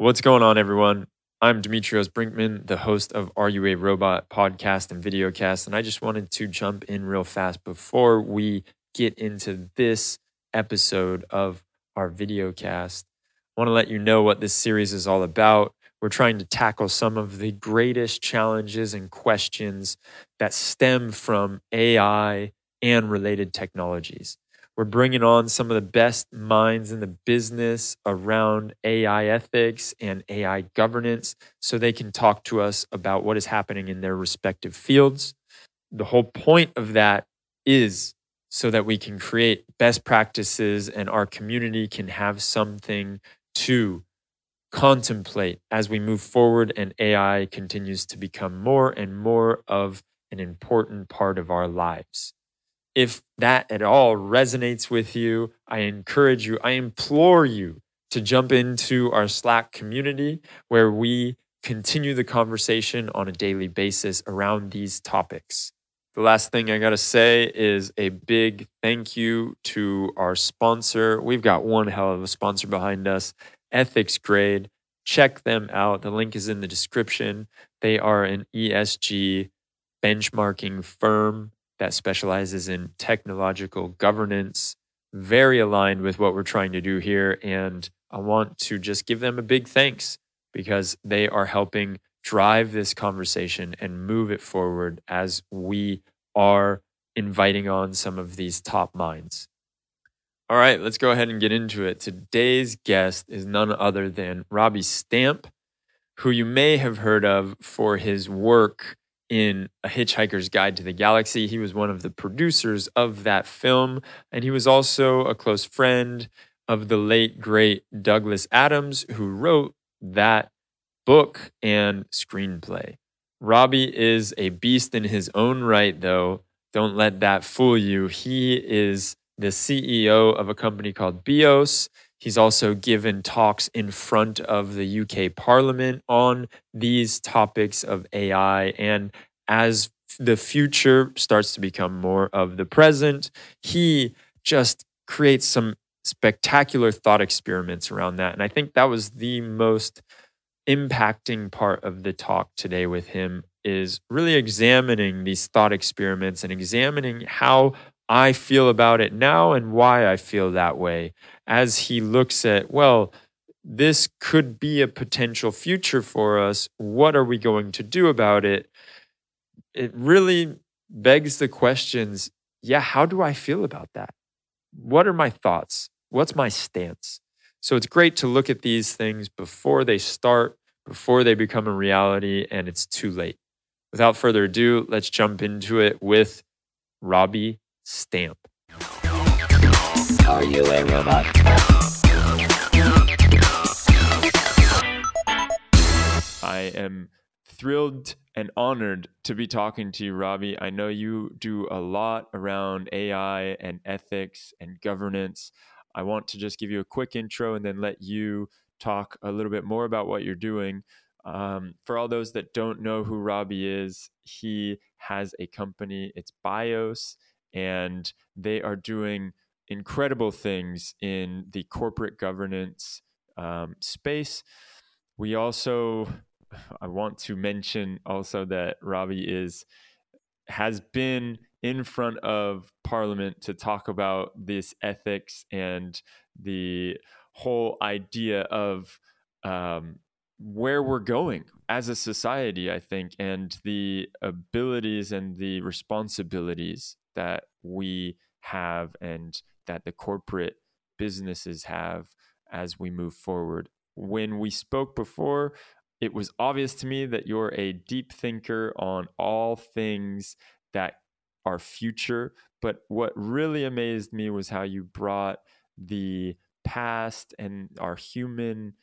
What's going on, everyone? I'm Demetrios Brinkman, the host of Are You a Robot podcast and videocast. And I just wanted to jump in real fast before we get into this episode of our videocast. I want to let you know what this series is all about. We're trying to tackle some of the greatest challenges and questions that stem from AI and related technologies. We're bringing on some of the best minds in the business around AI ethics and AI governance so they can talk to us about what is happening in their respective fields. The whole point of that is so that we can create best practices and our community can have something to contemplate as we move forward and AI continues to become more and more of an important part of our lives. If that at all resonates with you, I encourage you, I implore you to jump into our Slack community where we continue the conversation on a daily basis around these topics. The last thing I got to say is a big thank you to our sponsor. We've got one hell of a sponsor behind us, EthicsGrade. Check them out. The link is in the description. They are an ESG benchmarking firm that specializes in technological governance, very aligned with what we're trying to do here. And I want to just give them a big thanks because they are helping drive this conversation and move it forward as we are inviting on some of these top minds. All right, let's go ahead and get into it. Today's guest is none other than Robbie Stamp, who you may have heard of for his work in A Hitchhiker's Guide to the Galaxy. He was one of the producers of that film, and he was also a close friend of the late, great Douglas Adams, who wrote that book and screenplay. Robbie is a beast in his own right, though. Don't let that fool you. He is the CEO of a company called Bioss. He's also given talks in front of the UK Parliament on these topics of AI. And as the future starts to become more of the present, he just creates some spectacular thought experiments around that. And I think that was the most impacting part of the talk today with him is really examining these thought experiments and examining how I feel about it now and why I feel that way as he looks at, well, this could be a potential future for us. What are we going to do about it? It really begs the questions yeah, how do I feel about that? What are my thoughts? What's my stance? So it's great to look at these things before they start, before they become a reality, and it's too late. Without further ado, let's jump into it with Robbie stamp. Are you a robot? I am thrilled and honored to be talking to you, Robbie. I know you do a lot around AI and ethics and governance. I want to just give you a quick intro and then let you talk a little bit more about what you're doing. Um, for all those that don't know who Robbie is, he has a company. It's Bioss and they are doing incredible things in the corporate governance um, space. We also, I want to mention also that Robbie is has been in front of Parliament to talk about this ethics and the whole idea of um, where we're going as a society, I think, and the abilities and the responsibilities that we have and that the corporate businesses have as we move forward. When we spoke before, it was obvious to me that you're a deep thinker on all things that are future. But what really amazed me was how you brought the past and our human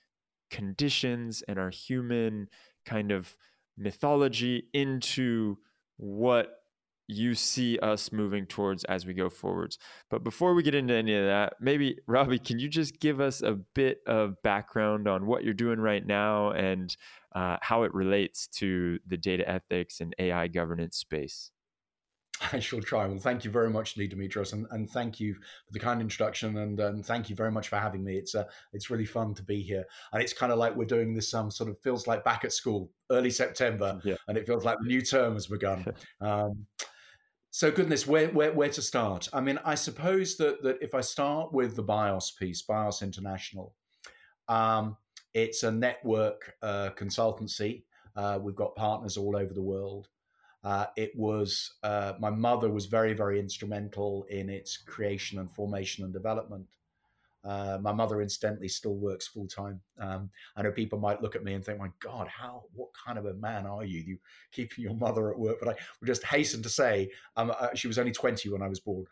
conditions and our human kind of mythology into what you see us moving towards as we go forwards. But before we get into any of that, maybe Robbie, can you just give us a bit of background on what you're doing right now and uh, how it relates to the data ethics and AI governance space? I shall try. Well, thank you very much, Lee Demetrios, and, and thank you for the kind introduction, and, and thank you very much for having me. It's uh, it's really fun to be here, and it's kind of like we're doing this. Um, sort of feels like back at school, early September, yeah. and it feels like the new term has begun. um, so goodness, where, where where to start? I mean, I suppose that that if I start with the BIOSS piece, BIOSS International, um, it's a network uh, consultancy. Uh, we've got partners all over the world. Uh, it was uh, my mother was very very instrumental in its creation and formation and development. Uh, my mother, incidentally, still works full time. Um, I know people might look at me and think, "My God, how? What kind of a man are you? You keeping your mother at work?" But I would just hasten to say, um, uh, she was only twenty when I was born,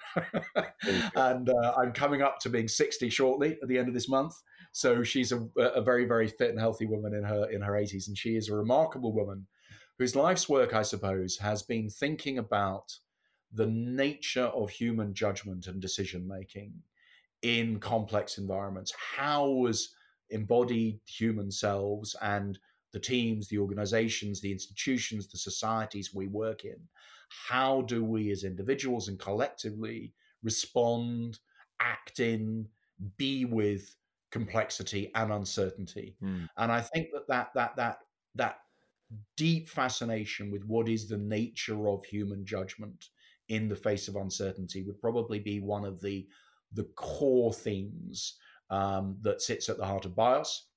and uh, I'm coming up to being sixty shortly at the end of this month. So she's a, a very, very fit and healthy woman in her in her eighties, and she is a remarkable woman whose life's work, I suppose, has been thinking about the nature of human judgment and decision making in complex environments. How as embodied human selves and the teams, the organizations, the institutions, the societies we work in, how do we as individuals and collectively respond, act in, be with complexity and uncertainty? Mm. And I think that that that that that deep fascination with what is the nature of human judgment in the face of uncertainty would probably be one of the the core themes um, that sits at the heart of BIOSS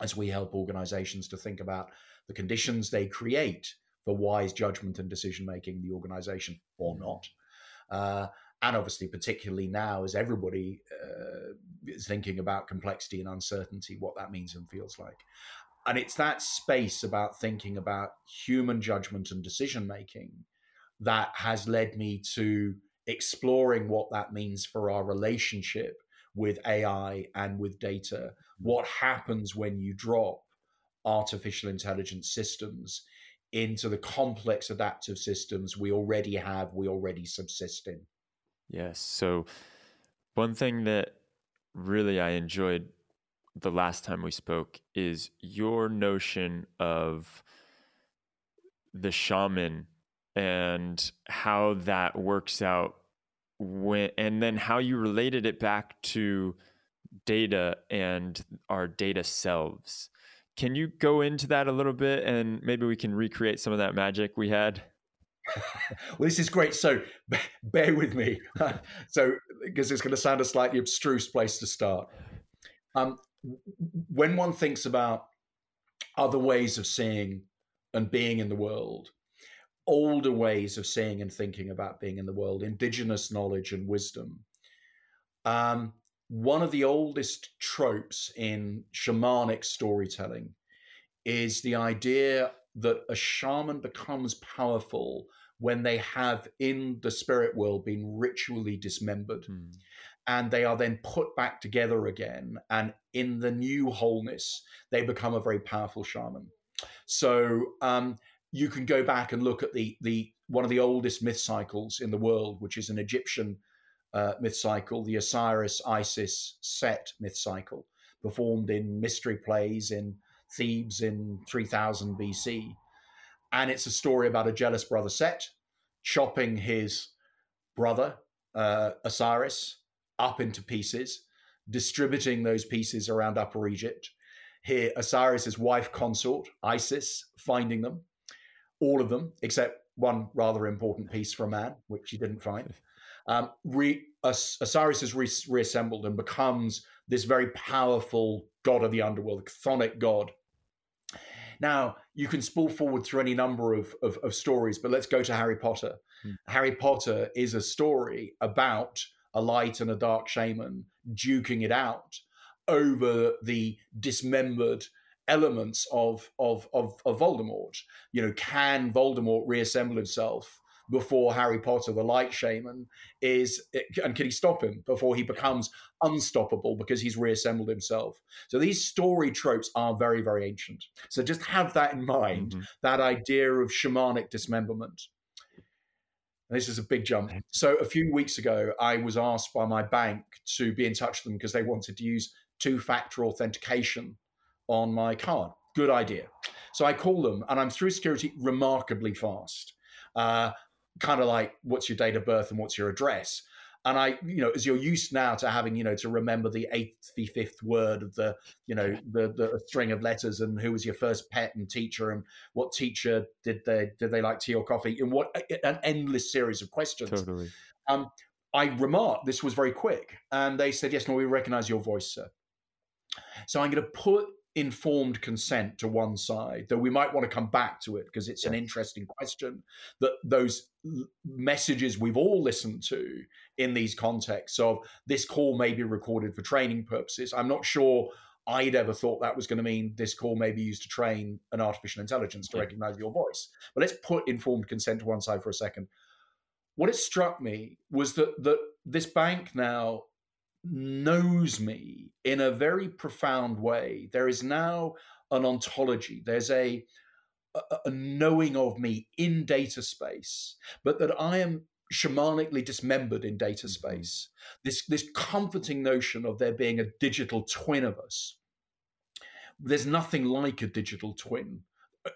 as we help organizations to think about the conditions they create for wise judgment and decision making in the organization or not. Uh, and obviously, particularly now, as everybody uh, is thinking about complexity and uncertainty, what that means and feels like and it's that space about thinking about human judgment and decision making that has led me to exploring what that means for our relationship with AI and with data. Mm. What happens when you drop artificial intelligence systems into the complex adaptive systems we already have, we already subsist in? Yes. So, one thing that really I enjoyed the last time we spoke is your notion of the shaman and how that works out when and then how you related it back to data and our data selves. Can you go into that a little bit and maybe we can recreate some of that magic we had? well, this is great. So bear with me. so, because it's going to sound a slightly abstruse place to start. Um, when one thinks about other ways of seeing and being in the world, older ways of seeing and thinking about being in the world, indigenous knowledge and wisdom. Um, one of the oldest tropes in shamanic storytelling is the idea that a shaman becomes powerful when they have in the spirit world been ritually dismembered. Mm and they are then put back together again. And in the new wholeness, they become a very powerful shaman. So um, you can go back and look at the the one of the oldest myth cycles in the world, which is an Egyptian uh, myth cycle, the Osiris Isis Set myth cycle, performed in mystery plays in Thebes in 3000 BC. And it's a story about a jealous brother Set chopping his brother uh, Osiris up into pieces, distributing those pieces around Upper Egypt. Here, Osiris's wife consort, Isis, finding them, all of them, except one rather important piece for a man, which she didn't find. Um, re, Osiris is re- reassembled and becomes this very powerful god of the underworld, the chthonic god. Now, you can spool forward through any number of, of, of stories, but let's go to Harry Potter. Hmm. Harry Potter is a story about a light and a dark shaman duking it out over the dismembered elements of, of, of, of Voldemort. You know, can Voldemort reassemble himself before Harry Potter, the light shaman, is, and can he stop him before he becomes unstoppable because he's reassembled himself? So these story tropes are very, very ancient. So just have that in mind, mm-hmm. that idea of shamanic dismemberment. This is a big jump. So a few weeks ago, I was asked by my bank to be in touch with them because they wanted to use two-factor authentication on my card. Good idea. So I call them, and I'm through security remarkably fast. Uh, kind of like what's your date of birth and what's your address. And I, you know, as you're used now to having, you know, to remember the eighth, the fifth word of the, you know, the the string of letters and who was your first pet and teacher and what teacher did they did they like tea or coffee and what an endless series of questions. Totally. Um, I remarked this was very quick, and they said, "Yes, no, we recognise your voice, sir." So I'm going to put informed consent to one side, though we might want to come back to it because it's an interesting question. That those messages we've all listened to in these contexts of this call may be recorded for training purposes. I'm not sure I'd ever thought that was going to mean this call may be used to train an artificial intelligence to yeah. recognize your voice. But let's put informed consent to one side for a second. What it struck me was that that this bank now knows me in a very profound way. There is now an ontology. There's a, a, a knowing of me in data space, but that I am shamanically dismembered in data mm-hmm. space. This this comforting notion of there being a digital twin of us. There's nothing like a digital twin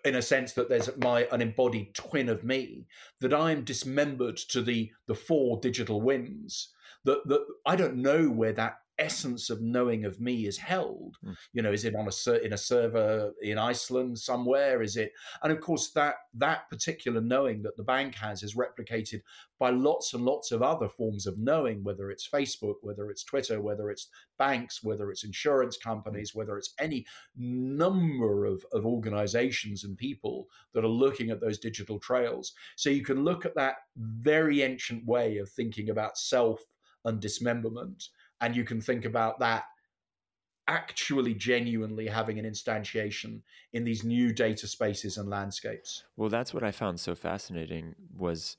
in a sense that there's my an embodied twin of me that I'm dismembered to the the four digital winds that that I don't know where that essence of knowing of me is held. Mm. you know is it on a in a server in iceland somewhere? Is it and of course that that particular knowing that the bank has is replicated by lots and lots of other forms of knowing whether it's facebook whether it's twitter whether it's banks whether it's insurance companies whether it's any number of, of organizations and people that are looking at those digital trails. So you can look at that very ancient way of thinking about self and dismemberment and you can think about that actually genuinely having an instantiation in these new data spaces and landscapes. Well that's what i found so fascinating was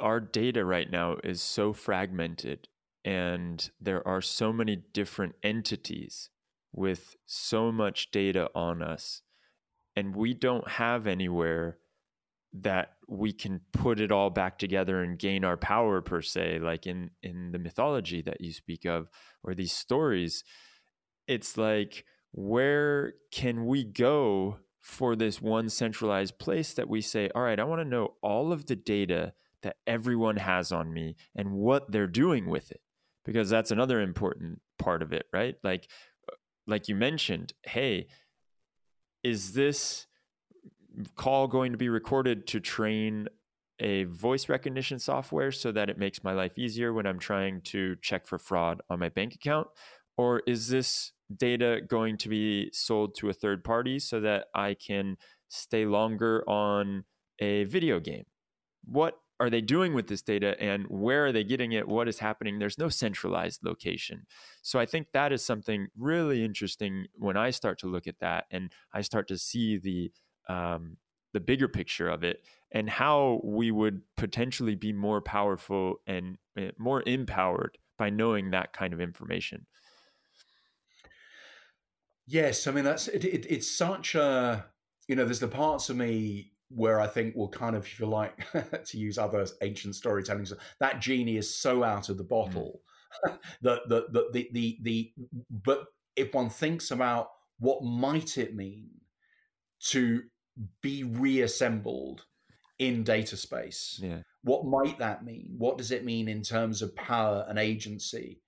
our data right now is so fragmented and there are so many different entities with so much data on us and we don't have anywhere that we can put it all back together and gain our power per se like in in the mythology that you speak of or these stories. It's like where can we go for this one centralized place that we say all right i want to know all of the data that everyone has on me and what they're doing with it because that's another important part of it right? Like like you mentioned hey is this call going to be recorded to train a voice recognition software so that it makes my life easier when I'm trying to check for fraud on my bank account? Or is this data going to be sold to a third party so that I can stay longer on a video game? What are they doing with this data and where are they getting it? What is happening? There's no centralized location. So I think that is something really interesting when I start to look at that and I start to see the um, the bigger picture of it and how we would potentially be more powerful and eh, more empowered by knowing that kind of information. Yes, I mean that's it, it, it's such a you know there's the parts of me where I think will kind of if you like to use other ancient storytelling that genie is so out of the mm. bottle mm. that the, the the the the but if one thinks about what might it mean to be reassembled in data space. Yeah. What might that mean? What does it mean in terms of power and agency?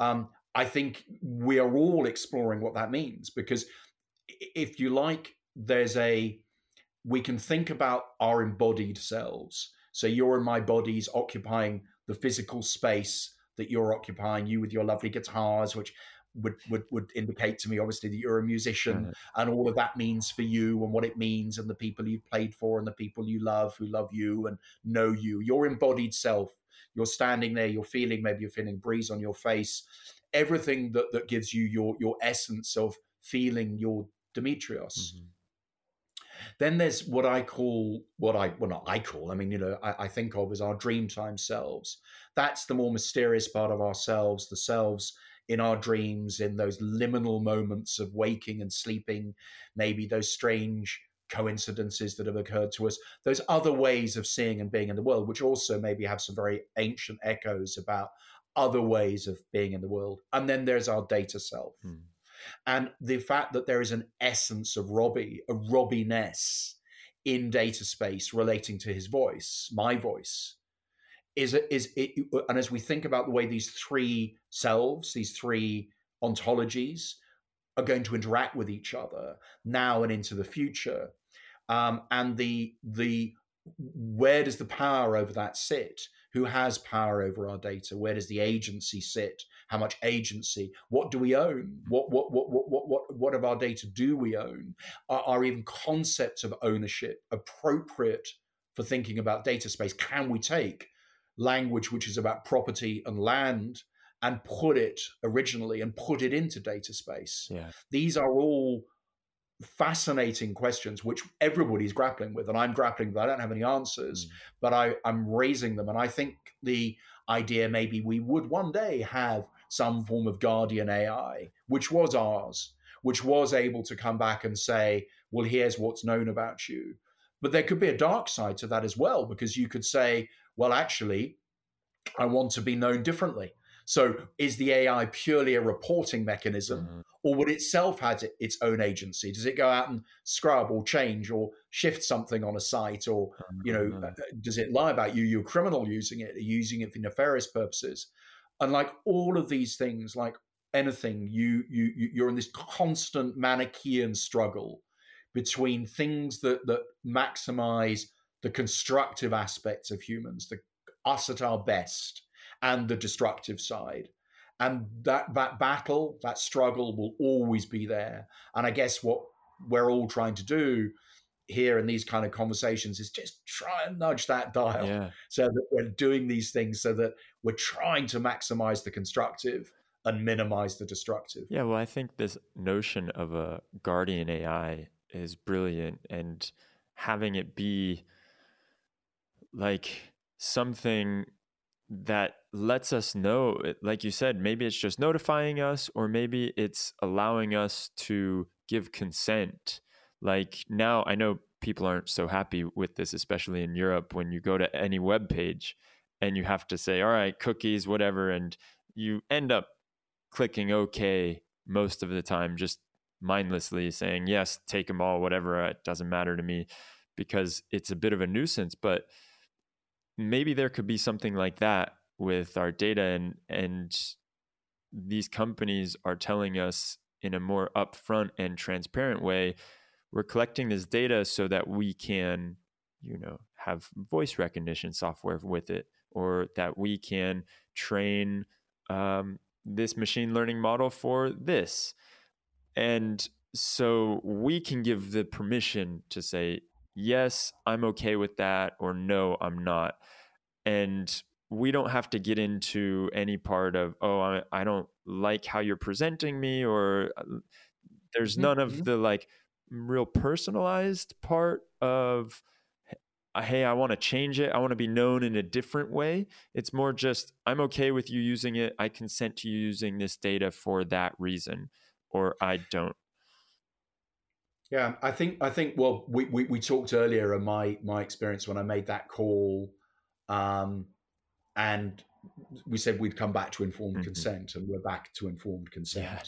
Um, I think we are all exploring what that means because, if you like, there's a we can think about our embodied selves. So you're in my bodies occupying the physical space that you're occupying, you with your lovely guitars, which would, would would indicate to me obviously that you're a musician and all of that means for you and what it means and the people you've played for and the people you love who love you and know you your embodied self you're standing there you're feeling maybe you're feeling breeze on your face everything that that gives you your your essence of feeling your demetrios mm-hmm. Then there's what I call what I well not I call I mean you know I, I think of as our dreamtime selves. That's the more mysterious part of ourselves, the selves in our dreams, in those liminal moments of waking and sleeping, maybe those strange coincidences that have occurred to us, those other ways of seeing and being in the world, which also maybe have some very ancient echoes about other ways of being in the world. And then there's our data self. Hmm. And the fact that there is an essence of Robbie, a Robbie-ness in data space relating to his voice, my voice, is is it, and as we think about the way these three selves, these three ontologies, are going to interact with each other now and into the future, um, and the the where does the power over that sit? Who has power over our data? Where does the agency sit? How much agency? What do we own? What what what what what what, what of our data do we own? Are, are even concepts of ownership appropriate for thinking about data space? Can we take language which is about property and land and put it originally and put it into data space? Yeah. These are all fascinating questions which everybody's grappling with and i'm grappling with i don't have any answers mm. but I, i'm raising them and i think the idea maybe we would one day have some form of guardian ai which was ours which was able to come back and say well here's what's known about you but there could be a dark side to that as well because you could say well actually i want to be known differently so is the AI purely a reporting mechanism, mm-hmm. or would itself have its own agency? Does it go out and scrub or change or shift something on a site, or you know, mm-hmm. Uh, does it lie about you? You're a criminal using it, using it for nefarious purposes, and like all of these things, like anything, you you you're in this constant Manichean struggle between things that that maximize the constructive aspects of humans, the us at our best and the destructive side. And that, that battle, that struggle will always be there. And I guess what we're all trying to do here in these kind of conversations is just try and nudge that dial yeah. so that we're doing these things so that we're trying to maximize the constructive and minimize the destructive. Yeah, well, I think this notion of a guardian AI is brilliant and having it be like something that lets us know, like you said, maybe it's just notifying us, or maybe it's allowing us to give consent. Like now, I know people aren't so happy with this, especially in Europe, when you go to any web page and you have to say, all right, cookies, whatever, and you end up clicking OK most of the time, just mindlessly saying, yes, take them all, whatever, uh, it doesn't matter to me, because it's a bit of a nuisance. But maybe there could be something like that with our data and and these companies are telling us in a more upfront and transparent way we're collecting this data so that we can you know have voice recognition software with it or that we can train um, this machine learning model for this. And so we can give the permission to say yes, I'm okay with that, or no, I'm not. And we don't have to get into any part of, oh, I, I don't like how you're presenting me, or uh, there's mm-hmm. none of mm-hmm. the like real personalized part of, hey, I want to change it. I want to be known in a different way. It's more just, I'm okay with you using it. I consent to you using this data for that reason, or I don't. Yeah, I think I think well, we, we, we talked earlier of my my experience when I made that call, um, and we said we'd come back to informed mm-hmm. consent, and we're back to informed consent yeah.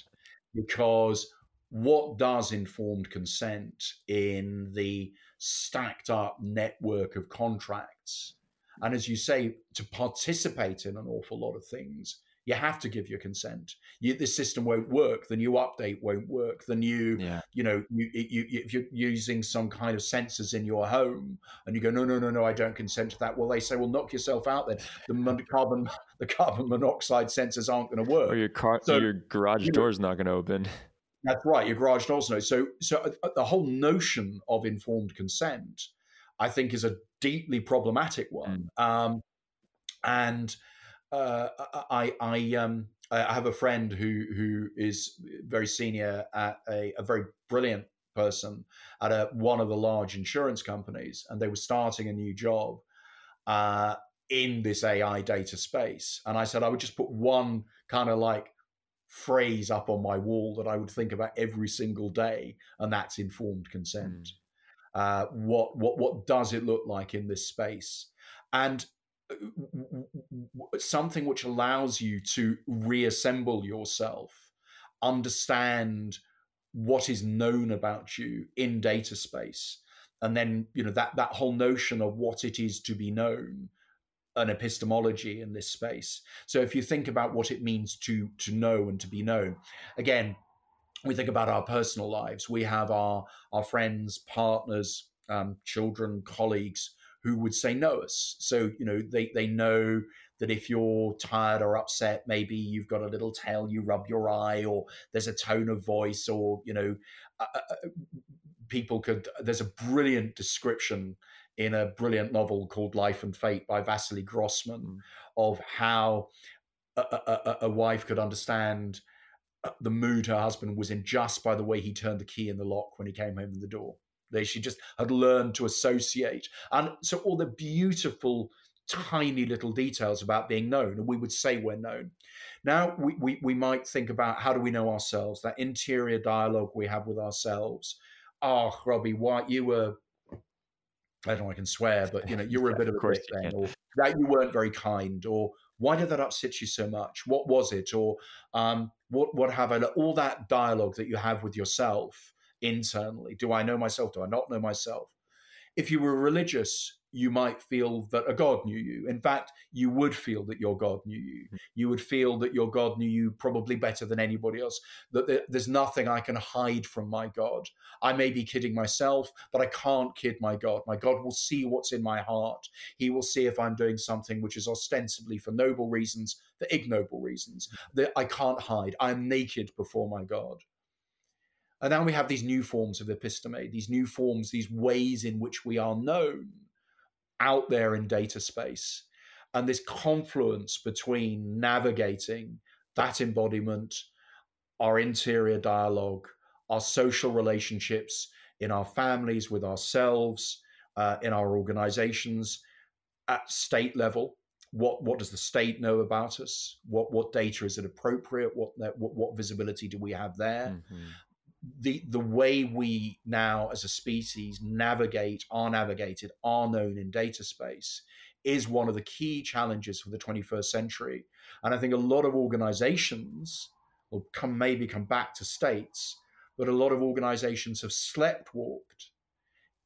because what does informed consent in the stacked up network of contracts, and as you say, to participate in an awful lot of things you have to give your consent. You, the system won't work. The new update won't work. The new, yeah. you know, you, you, if you're using some kind of sensors in your home and you go, no, no, no, no, I don't consent to that. Well, they say, well, knock yourself out then. The carbon, the carbon monoxide sensors aren't going to work. Or your car, so, your garage you door's know, not going to open. That's right. Your garage door's no. So, so uh, uh, the whole notion of informed consent, I think, is a deeply problematic one. Mm. Um, and uh, I I um I have a friend who who is very senior at a, a very brilliant person at a, one of the large insurance companies, and they were starting a new job uh, in this AI data space. And I said I would just put one kind of like phrase up on my wall that I would think about every single day, and that's informed consent. Mm. Uh, what what what does it look like in this space? And something which allows you to reassemble yourself, understand what is known about you in data space, and then you know that that whole notion of what it is to be known an epistemology in this space. So if you think about what it means to to know and to be known again we think about our personal lives. We have our our friends partners um, children colleagues who would say know us so you know they they know that if you're tired or upset maybe you've got a little tail you rub your eye or there's a tone of voice or you know uh, uh, uh people could. There's a brilliant description in a brilliant novel called Life and Fate by Vasily Grossman mm. of how a, a, a, wife could understand uh, the mood her husband was in just by the way he turned the key in the lock when he came home in the door. They, she just had learned to associate. And so all the beautiful, tiny little details about being known, and we would say we're known. Now we, we, we might think about how do we know ourselves, that interior dialogue we have with ourselves oh, Robbie White, you were, I don't know, I can swear, but you know, you were a bit of a prick then, or that you weren't very kind, or why did that upset you so much? What was it? Or um, what, what have I, all that dialogue that you have with yourself internally. Do I know myself? Do I not know myself? If you were religious, you might feel that a God knew you. In fact, you would feel that your God knew you. Hmm. You would feel that your God knew you probably better than anybody else, that there's nothing I can hide from my God. I may be kidding myself, but I can't kid my God. My God will see what's in my heart. He will see if I'm doing something which is ostensibly for noble reasons, for ignoble reasons, hmm. that I can't hide. I'm naked before my God. And now we have these new forms of episteme, these new forms, these ways in which we are known out there in data space and this confluence between navigating that embodiment, our interior dialogue, our social relationships in our families, with ourselves, uh, in our organizations, at state level. What what does the state know about us? What what data is it appropriate? What what, what visibility do we have there? Mm-hmm the the way we now as a species navigate are navigated are known in data space is one of the key challenges for the 21st century and i think a lot of organizations will come maybe come back to states but a lot of organizations have slept walked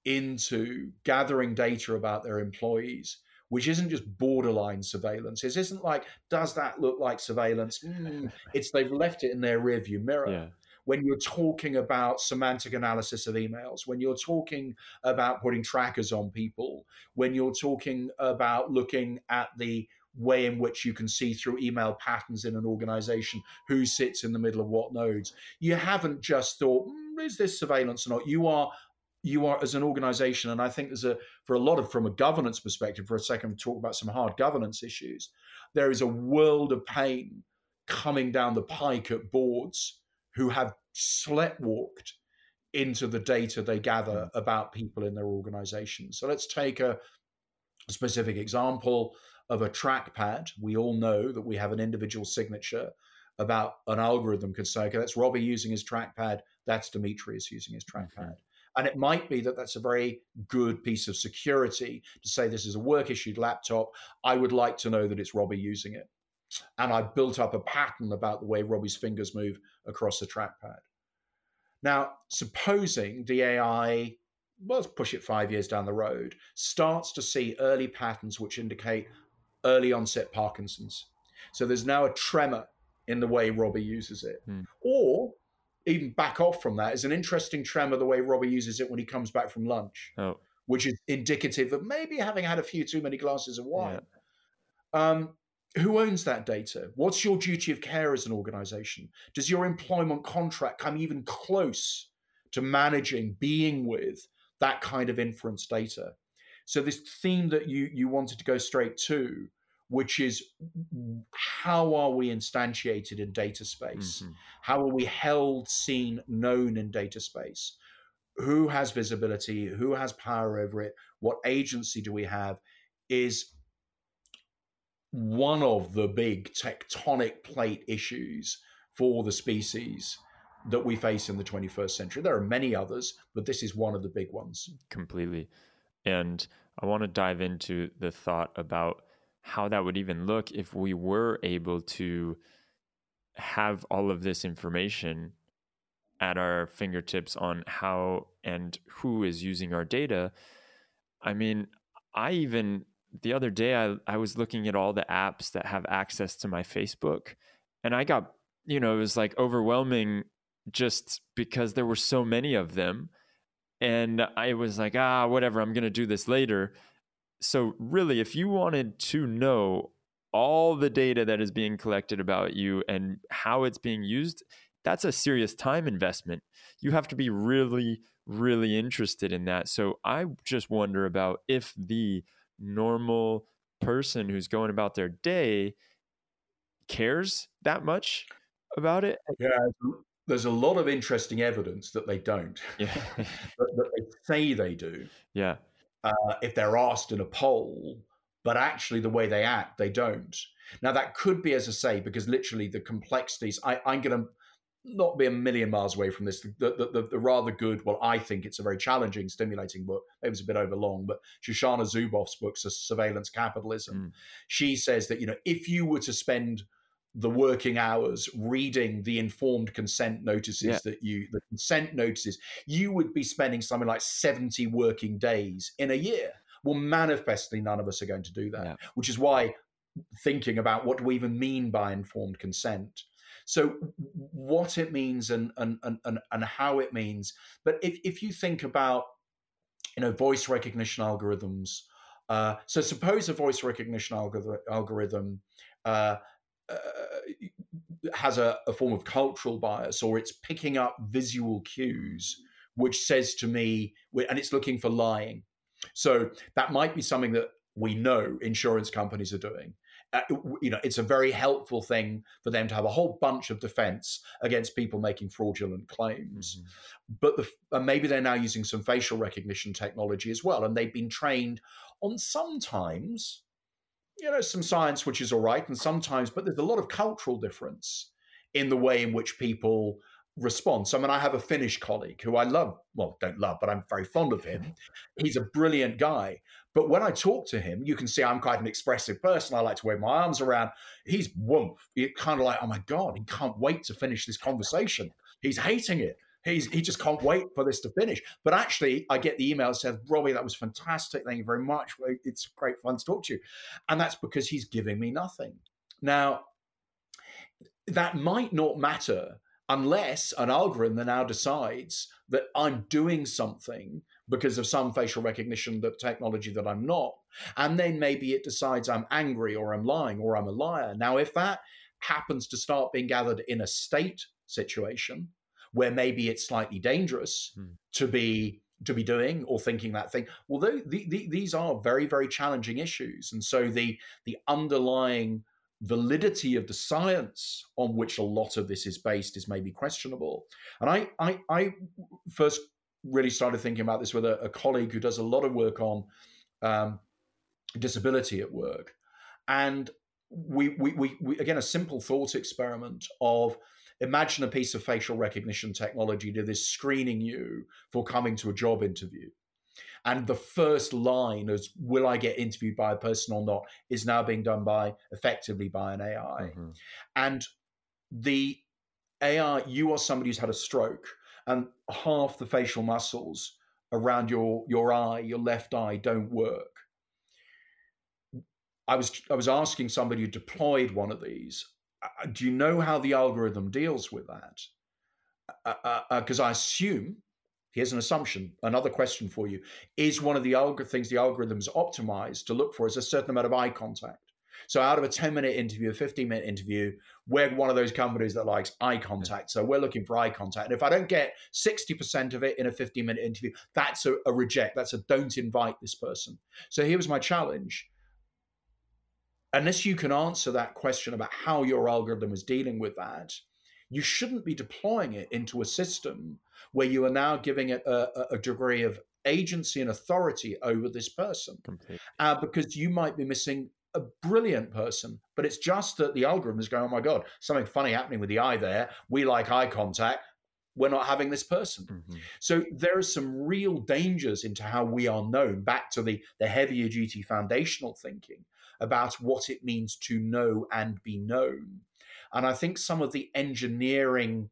into gathering data about their employees which isn't just borderline surveillance. It isn't like, does that look like surveillance? Mm, it's they've left it in their rearview mirror. Yeah when you're talking about semantic analysis of emails, when you're talking about putting trackers on people, when you're talking about looking at the way in which you can see through email patterns in an organization who sits in the middle of what nodes. You haven't just thought, mm, is this surveillance or not? You are you are as an organization and i think there's a for a lot of from a governance perspective for a second talk about some hard governance issues there is a world of pain coming down the pike at boards who have sleptwalked into the data they gather hmm. about people in their organizations. So let's take a specific example of a trackpad. We all know that we have an individual signature about an algorithm could say, okay, that's Robbie using his trackpad, that's Demetrios using his trackpad. And it might be that that's a very good piece of security to say this is a work issued laptop. I would like to know that it's Robbie using it and I built up a pattern about the way Robbie's fingers move across the trackpad. Now, supposing the AI, well, let's push it five years down the road, starts to see early patterns which indicate early onset Parkinson's. So there's now a tremor in the way Robbie uses it. Hmm. Or even back off from that is an interesting tremor the way Robbie uses it when he comes back from lunch, oh. which is indicative of maybe having had a few too many glasses of wine. Yeah. Um, who owns that data? What's your duty of care as an organization? Does your employment contract come even close to managing, being with that kind of inference data? So this theme that you you wanted to go straight to, which is how are we instantiated in data space? Mm-hmm. How are we held, seen, known in data space? Who has visibility? Who has power over it? What agency do we have? Is one of the big tectonic plate issues for the species that we face in the 21st century. There are many others, but this is one of the big ones. Completely. And I want to dive into the thought about how that would even look if we were able to have all of this information at our fingertips on how and who is using our data. I mean, I even the other day I, I was looking at all the apps that have access to my Facebook and I got, you know, it was like overwhelming just because there were so many of them. And I was like, ah, whatever, I'm going to do this later. So, really, if you wanted to know all the data that is being collected about you and how it's being used, that's a serious time investment. You have to be really, really interested in that. So, I just wonder about if the normal person who's going about their day cares that much about it. Yeah, there's a lot of interesting evidence that they don't. Yeah. but that they say they do. Yeah. Uh, if they're asked in a poll, but actually the way they act, they don't. Now that could be, as I say, because literally the complexities. I, I'm going to not be a million miles away from this. The, the, the, the, rather good, well, I think it's a very challenging, stimulating book. It was a bit overlong, but Shoshana Zuboff's book's a Surveillance Capitalism. Mm. She says that, you know, if you were to spend the working hours reading the informed consent notices yeah. that you the consent notices you would be spending something like 70 working days in a year well manifestly none of us are going to do that yeah. which is why thinking about what do we even mean by informed consent so what it means and and and, and how it means. But if, if you think about you know voice recognition algorithms uh, so suppose a voice recognition algorithm uh, uh, has a, a, form of cultural bias or it's picking up visual cues which says to me and it's looking for lying. So that might be something that we know insurance companies are doing you know it's a very helpful thing for them to have a whole bunch of defense against people making fraudulent claims mm-hmm. but the, uh, maybe they're now using some facial recognition technology as well and they've been trained on sometimes you know, some science which is all right, and sometimes, but there's a lot of cultural difference in the way in which people respond. So, I mean, I have a Finnish colleague who I love, well, don't love, but I'm very fond of him. He's a brilliant guy. But when I talk to him, you can see I'm quite an expressive person. I like to wave my arms around. He's woof. He's kind of like, oh my God, he can't wait to finish this conversation. He's hating it. He's, he just can't wait for this to finish. But actually, I get the email that says, Robbie, that was fantastic. Thank you very much. It's great fun to talk to you. And that's because he's giving me nothing. Now, that might not matter unless an algorithm now decides that I'm doing something because of some facial recognition that technology that I'm not. And then maybe it decides I'm angry or I'm lying or I'm a liar. Now, if that happens to start being gathered in a state situation, where maybe it's slightly dangerous hmm. to be to be doing or thinking that thing. Well, the, the, these are very very challenging issues, and so the the underlying validity of the science on which a lot of this is based is maybe questionable. And I I, I first really started thinking about this with a, a, colleague who does a lot of work on um, disability at work, and we, we, we, we again a simple thought experiment of imagine a piece of facial recognition technology that is screening you for coming to a job interview. And the first line is, will I get interviewed by a person or not, is now being done by effectively by an AI. Mm-hmm. And the AI, you are somebody who's had a stroke, and half the facial muscles around your, your eye, your left eye, don't work. I was I was asking somebody who deployed one of these, uh, do you know how the algorithm deals with that? Because uh, uh, uh I assume, here's an assumption, another question for you: is one of the alg- things the algorithm is optimized to look for is a certain amount of eye contact. So out of a 10 minute interview, a 15 minute interview, we're one of those companies that likes eye contact. So we're looking for eye contact. And if I don't get 60% of it in a 15 minute interview, that's a, a reject. That's a don't invite this person. So here was my challenge unless you can answer that question about how your algorithm is dealing with that, you shouldn't be deploying it into a system where you are now giving it a, a degree of agency and authority over this person. Uh, because you might be missing a brilliant person, but it's just that the algorithm is going, oh my God, something funny happening with the eye there. We like eye contact. We're not having this person. Mm-hmm. So there are some real dangers into how we are known, back to the, the heavier duty foundational thinking about what it means to know and be known. And I think some of the engineering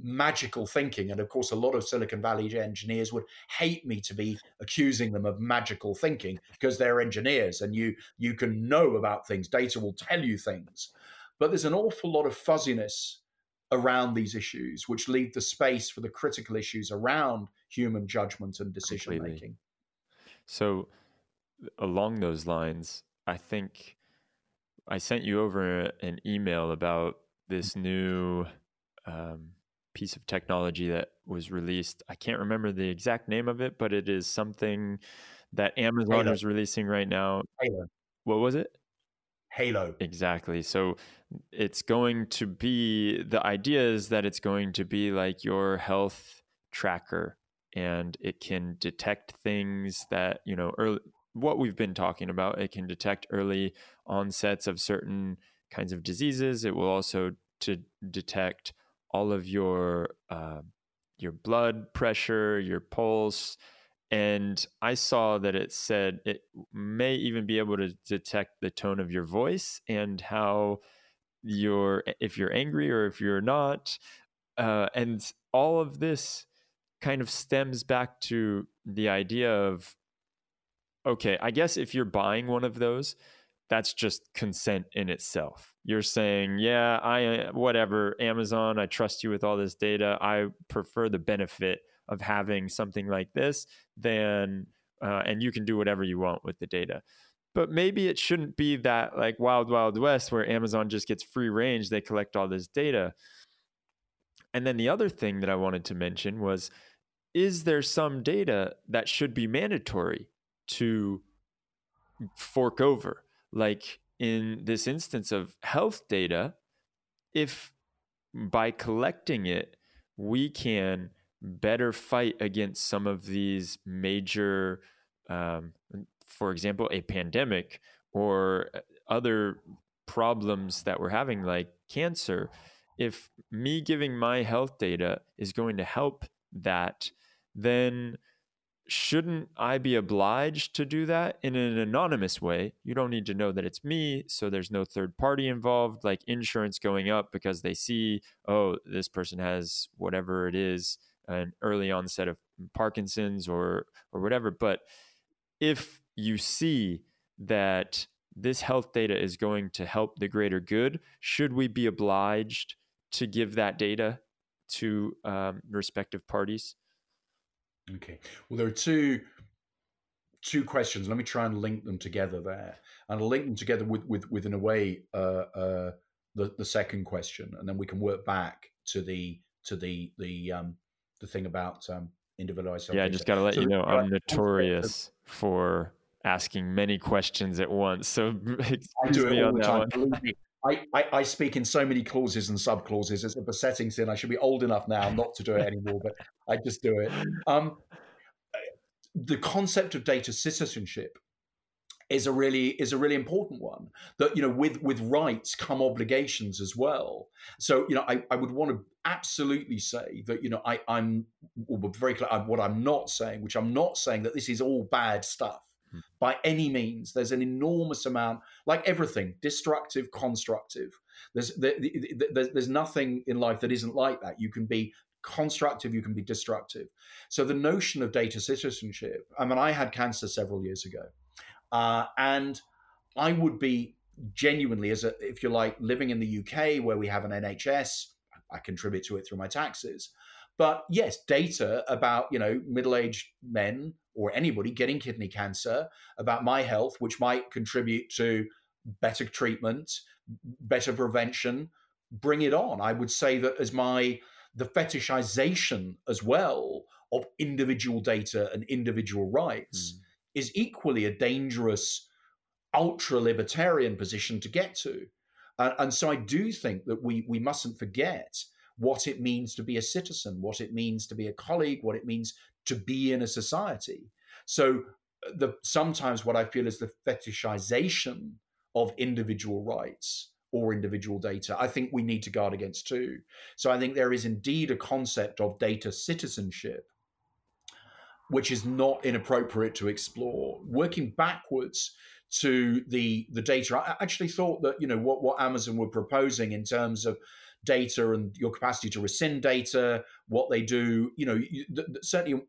magical thinking. And of course, a lot of Silicon Valley engineers would hate me to be accusing them of magical thinking because they're engineers and you you can know about things. Data will tell you things. But there's an awful lot of fuzziness around these issues, which leave the space for the critical issues around human judgment and decision Completely. making. So, along those lines, I think I sent you over an email about this new um, piece of technology that was released. I can't remember the exact name of it, but it is something that Amazon Halo. is releasing right now. Halo. What was it? Halo. Exactly. So it's going to be the idea is that it's going to be like your health tracker and it can detect things that, you know, early what we've been talking about. It can detect early onsets of certain kinds of diseases. It will also to detect all of your uh, your blood pressure, your pulse, and I saw that it said it may even be able to detect the tone of your voice and how you're if you're angry or if you're not, uh, and all of this kind of stems back to the idea of okay, I guess if you're buying one of those, that's just consent in itself. You're saying, yeah, I uh, whatever, Amazon, I trust you with all this data. I prefer the benefit of having something like this than uh, and you can do whatever you want with the data. But maybe it shouldn't be that like wild wild west where Amazon just gets free range, they collect all this data. And then the other thing that I wanted to mention was is there some data that should be mandatory to fork over? Like in this instance of health data, if by collecting it, we can better fight against some of these major, um, for example, a pandemic or uh, other problems that we're having, like cancer. If me giving my health data is going to help that, then shouldn't I be obliged to do that in an anonymous way? You don't need to know that it's me, so there's no third party involved, like insurance going up because they see, oh, this person has whatever it is, an early onset of Parkinson's or or whatever. But if you see that this health data is going to help the greater good, should we be obliged to give that data to um, respective parties? Okay. Well, there are two two questions. Let me try and link them together there, and I'll link them together with with, with in a way uh, uh, the the second question, and then we can work back to the to the the um, the thing about um, individualized. Yeah, I just got to let so you know I'm notorious for asking many questions at once. So do it all the time. I, I, I, speak in so many clauses and sub clauses. It's a besetting sin. I should be old enough now not to do it anymore, but I just do it. Um, the concept of data citizenship is a really is a really important one. That you know, with with rights come obligations as well. So you know, I, I would want to absolutely say that you know I I'm very clear. What I'm not saying, which I'm not saying that this is all bad stuff Hmm. by any means. There's an enormous amount, like everything, destructive, constructive. There's there's nothing in life that isn't like that. You can be constructive, you can be destructive. So the notion of data citizenship. I mean, I had cancer several years ago, uh, and I would be genuinely, as a, if you're like, living in the UK where we have an NHS. I contribute to it through my taxes. But yes, data about you know middle-aged men or anybody getting kidney cancer about my health, which might contribute to better treatment, better prevention. Bring it on. I would say that as my the fetishization as well of individual data and individual rights mm. is equally a dangerous ultra libertarian position to get to. Uh, and so I do think that we we mustn't forget what it means to be a citizen, what it means to be a colleague, what it means to be in a society. So uh, the sometimes what I feel is the fetishization of individual rights or individual data. I think we need to guard against too. So I think there is indeed a concept of data citizenship which is not inappropriate to explore. Working backwards to the the data, I actually thought that you know what what Amazon were proposing in terms of data and your capacity to rescind data, what they do. You know, you, th- th- certainly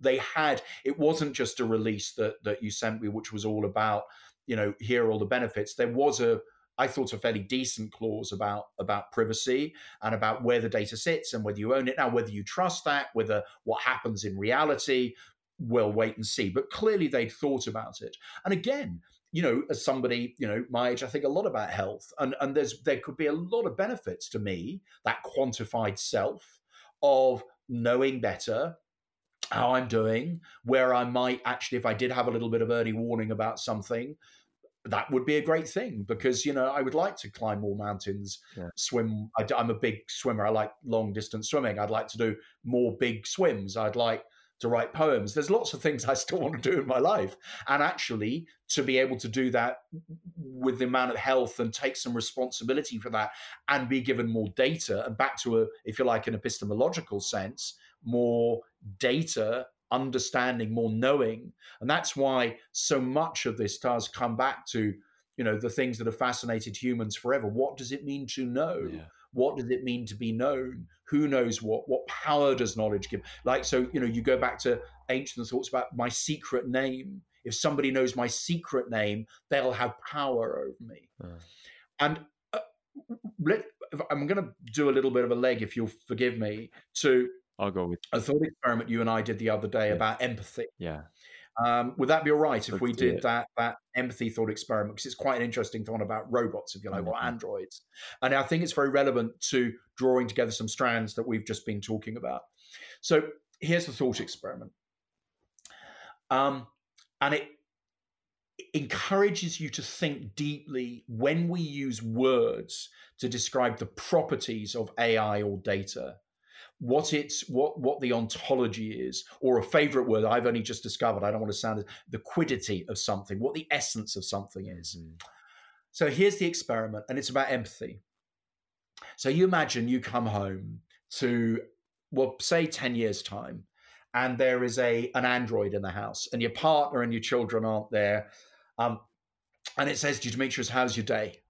they had. It wasn't just a release that that you sent me, which was all about you know here are all the benefits. There was a I thought a fairly decent clause about about privacy and about where the data sits and whether you own it now, whether you trust that, whether what happens in reality. We'll wait and see. But clearly they'd thought about it. And again, you know, as somebody, you know, my age, I think a lot about health. And and there's there could be a lot of benefits to me, that quantified self of knowing better, how I'm doing, where I might actually, if I did have a little bit of early warning about something, that would be a great thing because you know I would like to climb more mountains, yeah. swim. I, am a big swimmer. I like long distance swimming. I'd like to do more big swims. I'd like to write poems. There's lots of things I still want to do in my life, and actually to be able to do that with the amount of health and take some responsibility for that, and be given more data and back to a, if you like, an epistemological sense, more data understanding, more knowing. And that's why so much of this does come back to, you know, the things that have fascinated humans forever. What does it mean to know? Yeah. What does it mean to be known? Who knows what? What power does knowledge give? Like, so, you know, you go back to ancient thoughts about my secret name. If somebody knows my secret name, they'll have power over me. Uh. And uh, let, I'm going to do a little bit of a leg, if you'll forgive me, to I'll go with a thought experiment you and I did the other day yeah. about empathy. Yeah. Um, would that be all right if we did that that empathy thought experiment? Because it's quite an interesting thought about robots, if you like, mm-hmm. or androids. And I think it's very relevant to drawing together some strands that we've just been talking about. So here's the thought experiment. Um, and it encourages you to think deeply when we use words to describe the properties of AI or data what it's what what the ontology is, or a favorite word I've only just discovered. I don't want to sound the quiddity of something, what the essence of something is. Mm. So here's the experiment, and it's about empathy. So you imagine you come home to well, say ten years time, and there is a an android in the house, and your partner and your children aren't there, um, and it says to you, Demetrios, how's your day?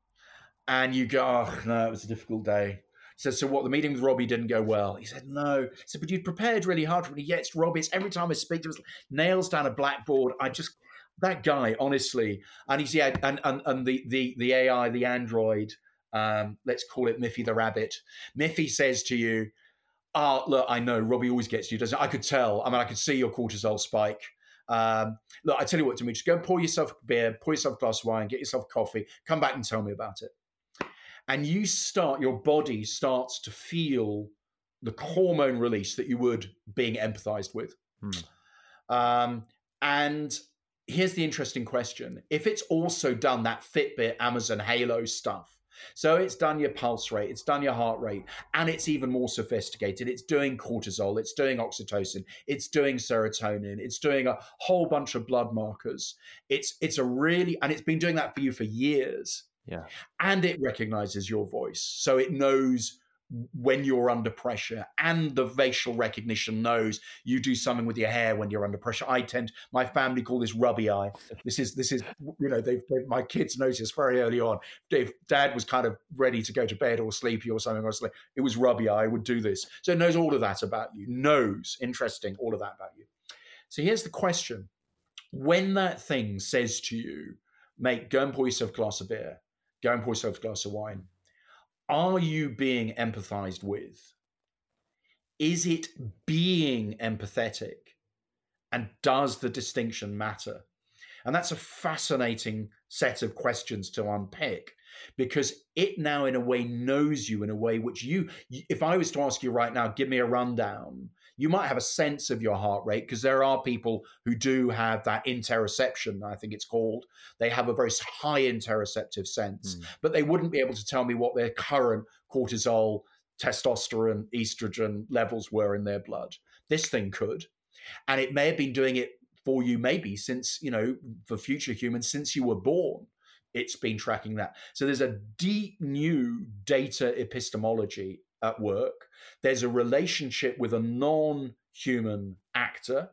And you go, oh no, it was a difficult day. Said, So what, the meeting with Robbie didn't go well? He said, No. He said, But you'd prepared really hard for me. It's Robbie. It's every time I speak to him, nails down a blackboard. I just, that guy, honestly. And he's, yeah, and, and, and the, the, the AI, the android, um, let's call it Miffy the rabbit. Miffy says to you, Oh, look, I know Robbie always gets you, doesn't I could tell. I mean, I could see your cortisol spike. Um, look, I tell you what, Dimitri, go and pour yourself a beer, pour yourself a glass of wine, get yourself coffee, come back and tell me about it and you start your body starts to feel the hormone release that you would being empathized with hmm. um, and here's the interesting question if it's also done that fitbit amazon halo stuff so it's done your pulse rate, it's done your heart rate, and it's even more sophisticated. It's doing cortisol, it's doing oxytocin, it's doing serotonin, it's doing a whole bunch of blood markers. It's it's a really and it's been doing that for you for years. Yeah. And it recognizes your voice. So it knows when you're under pressure and the facial recognition knows you do something with your hair when you're under pressure. I tend my family call this rubby eye. This is this is you know they've, they've my kids noticed very early on. If dad was kind of ready to go to bed or sleepy or something or sleep, it was rubby eye would do this. So it knows all of that about you knows interesting all of that about you. So here's the question. When that thing says to you mate go and pour yourself a glass of beer go and pour yourself a glass of wine. Are you being empathized with? Is it being empathetic? And does the distinction matter? And that's a fascinating set of questions to unpick because it now, in a way, knows you in a way which you, if I was to ask you right now, give me a rundown you might have a sense of your heart rate because there are people who do have that interoception, I think it's called. They have a very high interoceptive sense, mm. but they wouldn't be able to tell me what their current cortisol, testosterone, estrogen levels were in their blood. This thing could. And it may have been doing it for you, maybe since, you know, for future humans, since you were born it's been tracking that. So there's a deep new data epistemology at work. There's a relationship with a non human actor.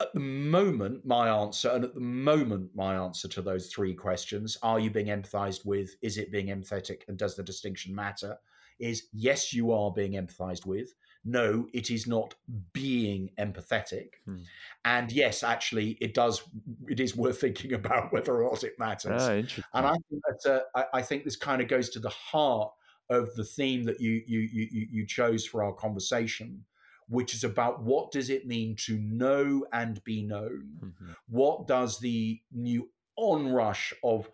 At the moment, my answer, and at the moment, my answer to those three questions are you being empathized with? Is it being empathetic? And does the distinction matter? is yes, you are being empathized with. No, it is not being empathetic. Hmm. And yes, actually, it does. It is worth thinking about whether or not it matters. Ah, and I think that uh, I, I think this kind of goes to the heart of the theme that you you you you chose for our conversation, which is about what does it mean to know and be known? Mm-hmm. What does the new onrush of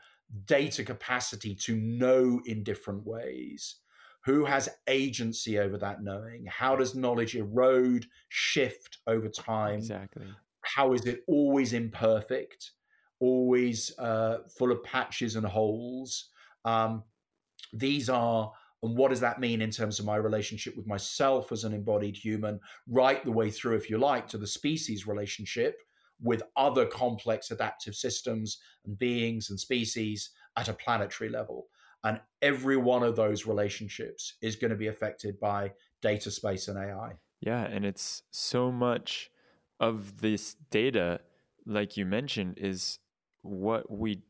data capacity to know in different ways? Who has agency over that knowing? How does knowledge erode, shift over time? Exactly. How is it always imperfect, always uh, full of patches and holes? Um, these are and what does that mean in terms of my relationship with myself as an embodied human, right the way through, if you like, to the species relationship with other complex adaptive systems and beings and species at a planetary level. And every one of those relationships is going to be affected by data space and AI. Yeah. And it's so much of this data, like you mentioned, is what we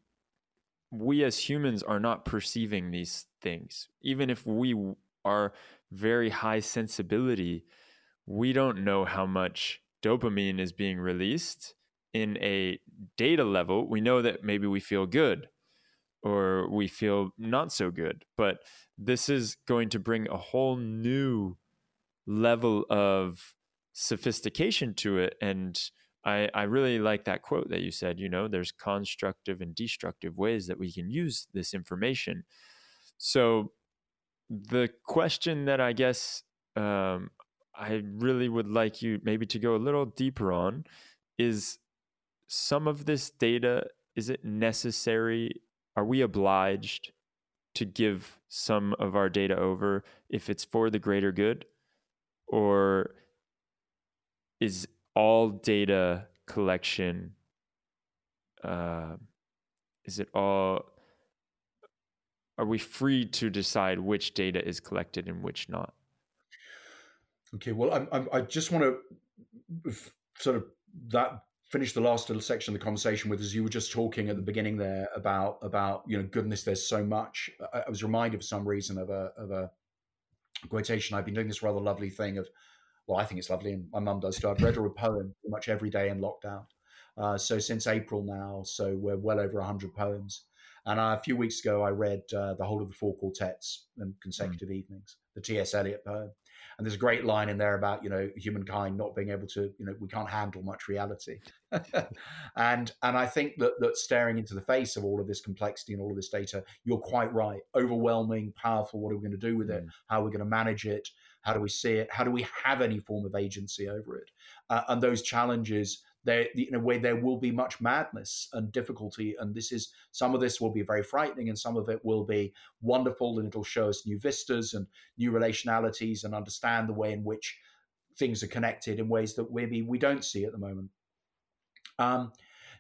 we as humans are not perceiving these things. Even if we are very high sensibility, we don't know how much dopamine is being released in a data level. We know that maybe we feel good or we feel not so good, but this is going to bring a whole new level of sophistication to it and I, I really like that quote that you said, you know, there's constructive and destructive ways that we can use this information. So, the question that I guess um, I really would like you maybe to go a little deeper on is some of this data, is it necessary? Are we obliged to give some of our data over if it's for the greater good? Or is all data collection uh, is it all are we free to decide which data is collected and which not? Okay well i i, I just want to sort of that finish the last little section of the conversation with as you were just talking at the beginning there about about you know goodness there's so much. I, I was reminded for some reason of a of a quotation. I've been doing this rather lovely thing of well, I think it's lovely, and my mum does too. I've read her a poem pretty much every day in lockdown. Uh, so since April now, so we're well over 100 poems. And uh, a few weeks ago, I read uh, the whole of the four quartets in consecutive mm. evenings, the T.S. Eliot poem. And there's a great line in there about, you know, humankind not being able to, you know, we can't handle much reality. and and I think that that staring into the face of all of this complexity and all of this data, you're quite right. Overwhelming, powerful. What are we going to do with it? Mm. How are we going to manage it? How do we see it? How do we have any form of agency over it? Uh, and those challenges, there in a way, there will be much madness and difficulty. And this is some of this will be very frightening, and some of it will be wonderful, and it'll show us new vistas and new relationalities, and understand the way in which things are connected in ways that maybe we don't see at the moment. Um,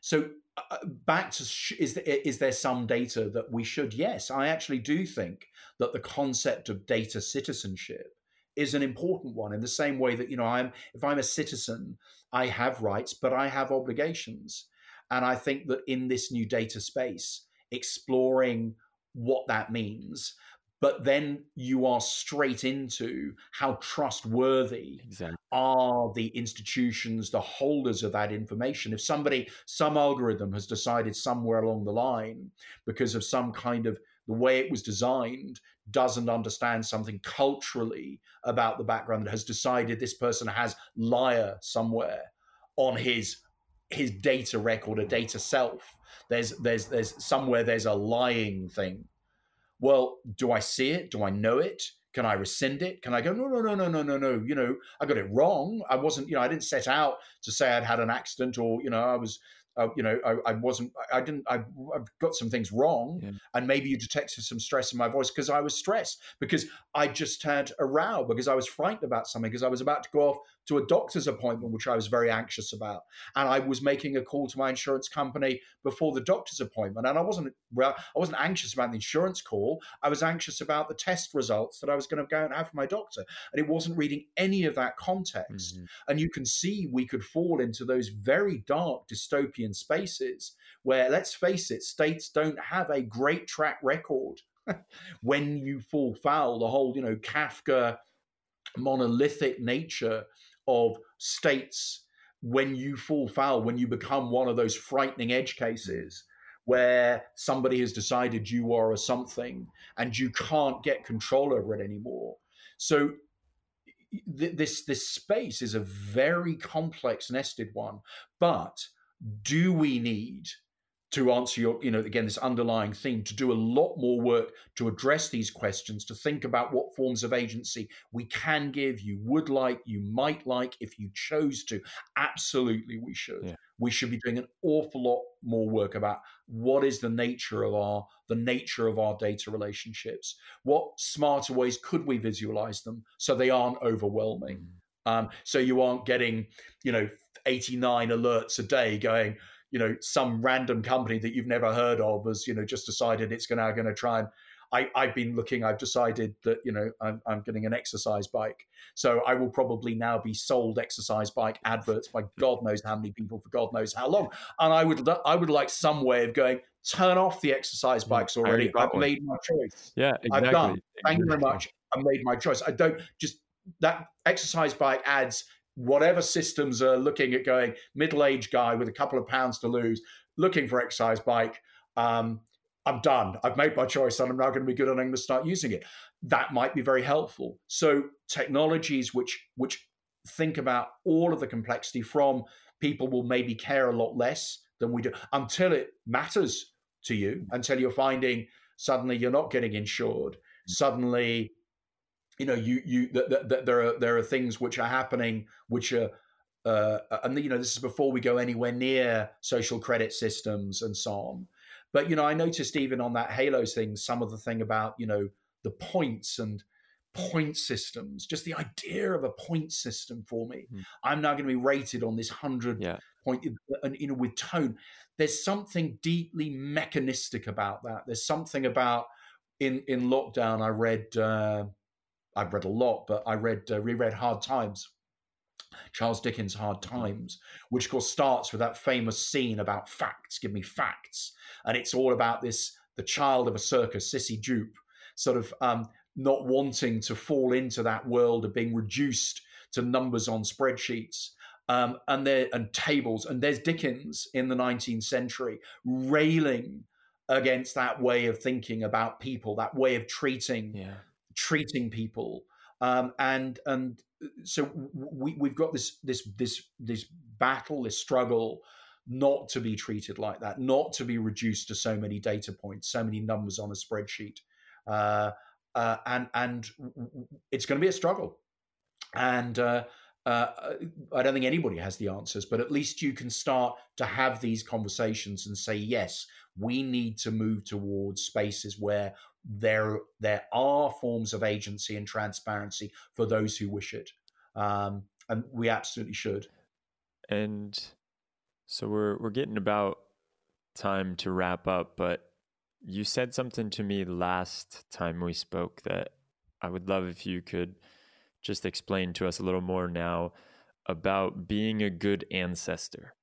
so uh, back to sh- is there some data that we should? Yes, I actually do think that the concept of data citizenship is an important one in the same way that you know i'm if i'm a citizen i have rights but i have obligations and i think that in this new data space exploring what that means but then you are straight into how trustworthy exactly. are the institutions the holders of that information if somebody some algorithm has decided somewhere along the line because of some kind of the way it was designed doesn't understand something culturally about the background that has decided this person has liar somewhere on his his data record a data self. There's there's there's somewhere there's a lying thing. Well do i see it? Do i know it? Can i rescind it? Can i go no no no no no no no you know i got it wrong. I wasn't you know i didn't set out to say i'd had an accident or you know i was uh, you know, I, I, wasn't, I didn't, I, have got some things wrong. Yeah. And maybe you detected some stress in my voice because I was stressed because I just had a row because I was frightened about something because I was about to go off to a doctor's appointment, which I was very anxious about. And I was making a call to my insurance company before the doctor's appointment. And I wasn't, well, I wasn't anxious about the insurance call. I was anxious about the test results that I was going to go and have for my doctor. And it wasn't reading any of that context. Mm-hmm. And you can see we could fall into those very dark dystopian spaces where, let's face it, states don't have a great track record when you fall foul, the whole, you know, Kafka monolithic nature of states when you fall foul, when you become one of those frightening edge cases where somebody has decided you are a something and you can't get control over it anymore. So th- this this space is a very complex nested one, but do we need to answer your, you know, again, this underlying theme, to do a lot more work to address these questions, to think about what forms of agency we can give, you would like, you might like, if you chose to. Absolutely, we should. Yeah. We should be doing an awful lot more work about what is the nature of our the nature of our data relationships. What smarter ways could we visualize them so they aren't overwhelming? Mm. Um, so you aren't getting, you know, 89 alerts a day going, you know some random company that you've never heard of has you know just decided it's now going to try and I, I've been looking. I've decided that you know I'm, I'm getting an exercise bike, so I will probably now be sold exercise bike adverts by God knows how many people for God knows how long. And I would I would like some way of going turn off the exercise bikes already. I've one. made my choice. Yeah, exactly. I've done. Thank you very much. I made my choice. I don't just that exercise bike ads whatever systems are looking at going middle-aged guy with a couple of pounds to lose, looking for exercise bike. Um, I'm done. I've made my choice, and I'm now going to be good, and I'm going to start using it. That might be very helpful. So technologies which which think about all of the complexity from people will maybe care a lot less than we do until it matters to you, until you're finding suddenly you're not getting insured. Suddenly you know you you that, that, there are there are things which are happening which are uh, and you know this is before we go anywhere near social credit systems and so on but you know i noticed even on that halos thing some of the thing about you know the points and point systems just the idea of a point system for me mm. i'm now going to be rated on this 100 yeah. point and you know with tone there's something deeply mechanistic about that there's something about in in lockdown i read uh, I've read a lot, but I read uh, reread Hard Times, Charles Dickens' Hard mm-hmm. Times, which of course starts with that famous scene about facts. Give me facts, and it's all about this the child of a circus, Sissy Jupe, sort of um, not wanting to fall into that world of being reduced to numbers on spreadsheets. Um, and there and tables and there's Dickens in the 19th century railing against that way of thinking about people, that way of treating yeah treating people um, and and uh, so we, we've got this this this this battle this struggle not to be treated like that not to be reduced to so many data points so many numbers on a spreadsheet. Uh, uh, and and it's going to be a struggle. And uh, uh, I don't think anybody has the answers, but at least you can start to have these conversations and say, yes, we need to move towards spaces where there there are forms of agency and transparency for those who wish it, um, and we absolutely should. And so we're we're getting about time to wrap up, but you said something to me last time we spoke that I would love if you could just explain to us a little more now about being a good ancestor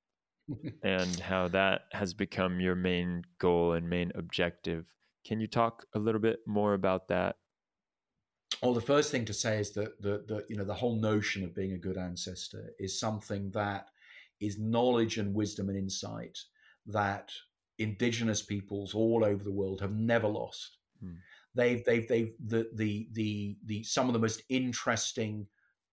and how that has become your main goal and main objective. Can you talk a little bit more about that? Well, the first thing to say is that the, the you know the whole notion of being a good ancestor is something that is knowledge and wisdom and insight that indigenous peoples all over the world have never lost. Hmm. They've they've they've the the the the some of the most interesting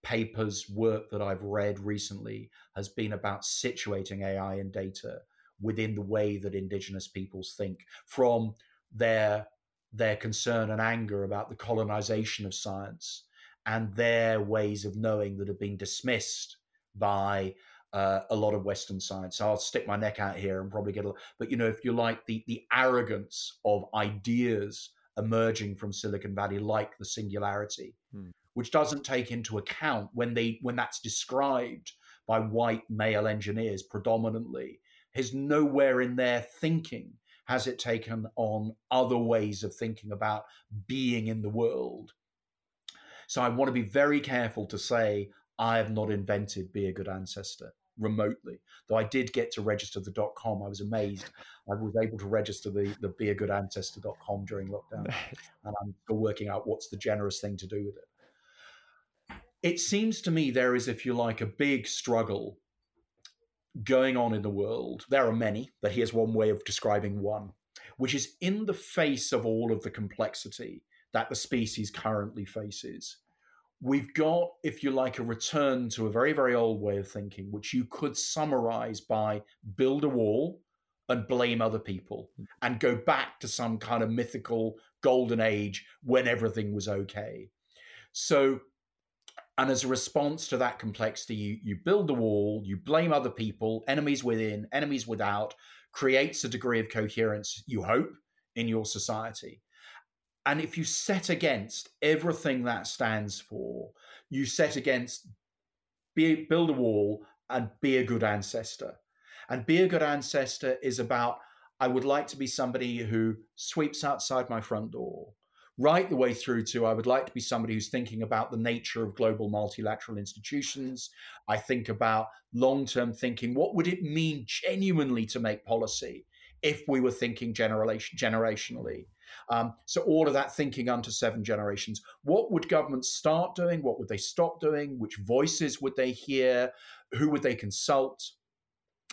papers work that I've read recently has been about situating AI and data within the way that indigenous peoples think from their their concern and anger about the colonization of science and their ways of knowing that have been dismissed by uh, a lot of Western science. So I'll stick my neck out here and probably get a. But you know, if you like the the arrogance of ideas emerging from Silicon Valley, like the singularity, hmm. which doesn't take into account when they when that's described by white male engineers predominantly, is nowhere in their thinking has it taken on other ways of thinking about being in the world? So I want to be very careful to say, I have not invented Be a Good Ancestor. remotely. Though I did get to register the dot .com, I was amazed. I was able to register the the be a good ancestor.com during lockdown, and I'm still working out what's the generous thing to do with it. It seems to me there is, if you like, a big struggle going on in the world. There are many, but here's one way of describing one, which is in the face of all of the complexity that the species currently faces we've got, if you like, a return to a very, very old way of thinking, which you could summarize by build a wall and blame other people and go back to some kind of mythical golden age when everything was okay. So, and as a response to that complexity, you, you build the wall, you blame other people, enemies within, enemies without, creates a degree of coherence, you hope, in your society. And if you set against everything that stands for, you set against be, build a wall and be a good ancestor. And be a good ancestor is about I would like to be somebody who sweeps outside my front door, right the way through to I would like to be somebody who's thinking about the nature of global multilateral institutions. I think about long term thinking. What would it mean genuinely to make policy if we were thinking generation, generationally? Um, so all of that thinking unto seven generations. What would governments start doing? What would they stop doing? Which voices would they hear? Who would they consult?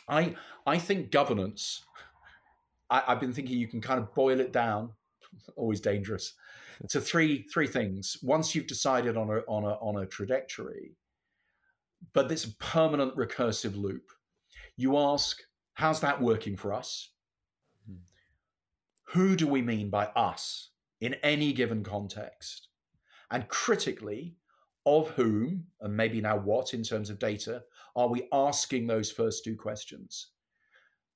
I I think governance. I, I've been thinking you can kind of boil it down. Always dangerous. To three three things. Once you've decided on a on a on a trajectory, but it's a permanent recursive loop. You ask, how's that working for us? Hmm. who do we mean by us in any given context? And critically, of whom, and maybe now what in terms of data, are we asking those first two questions?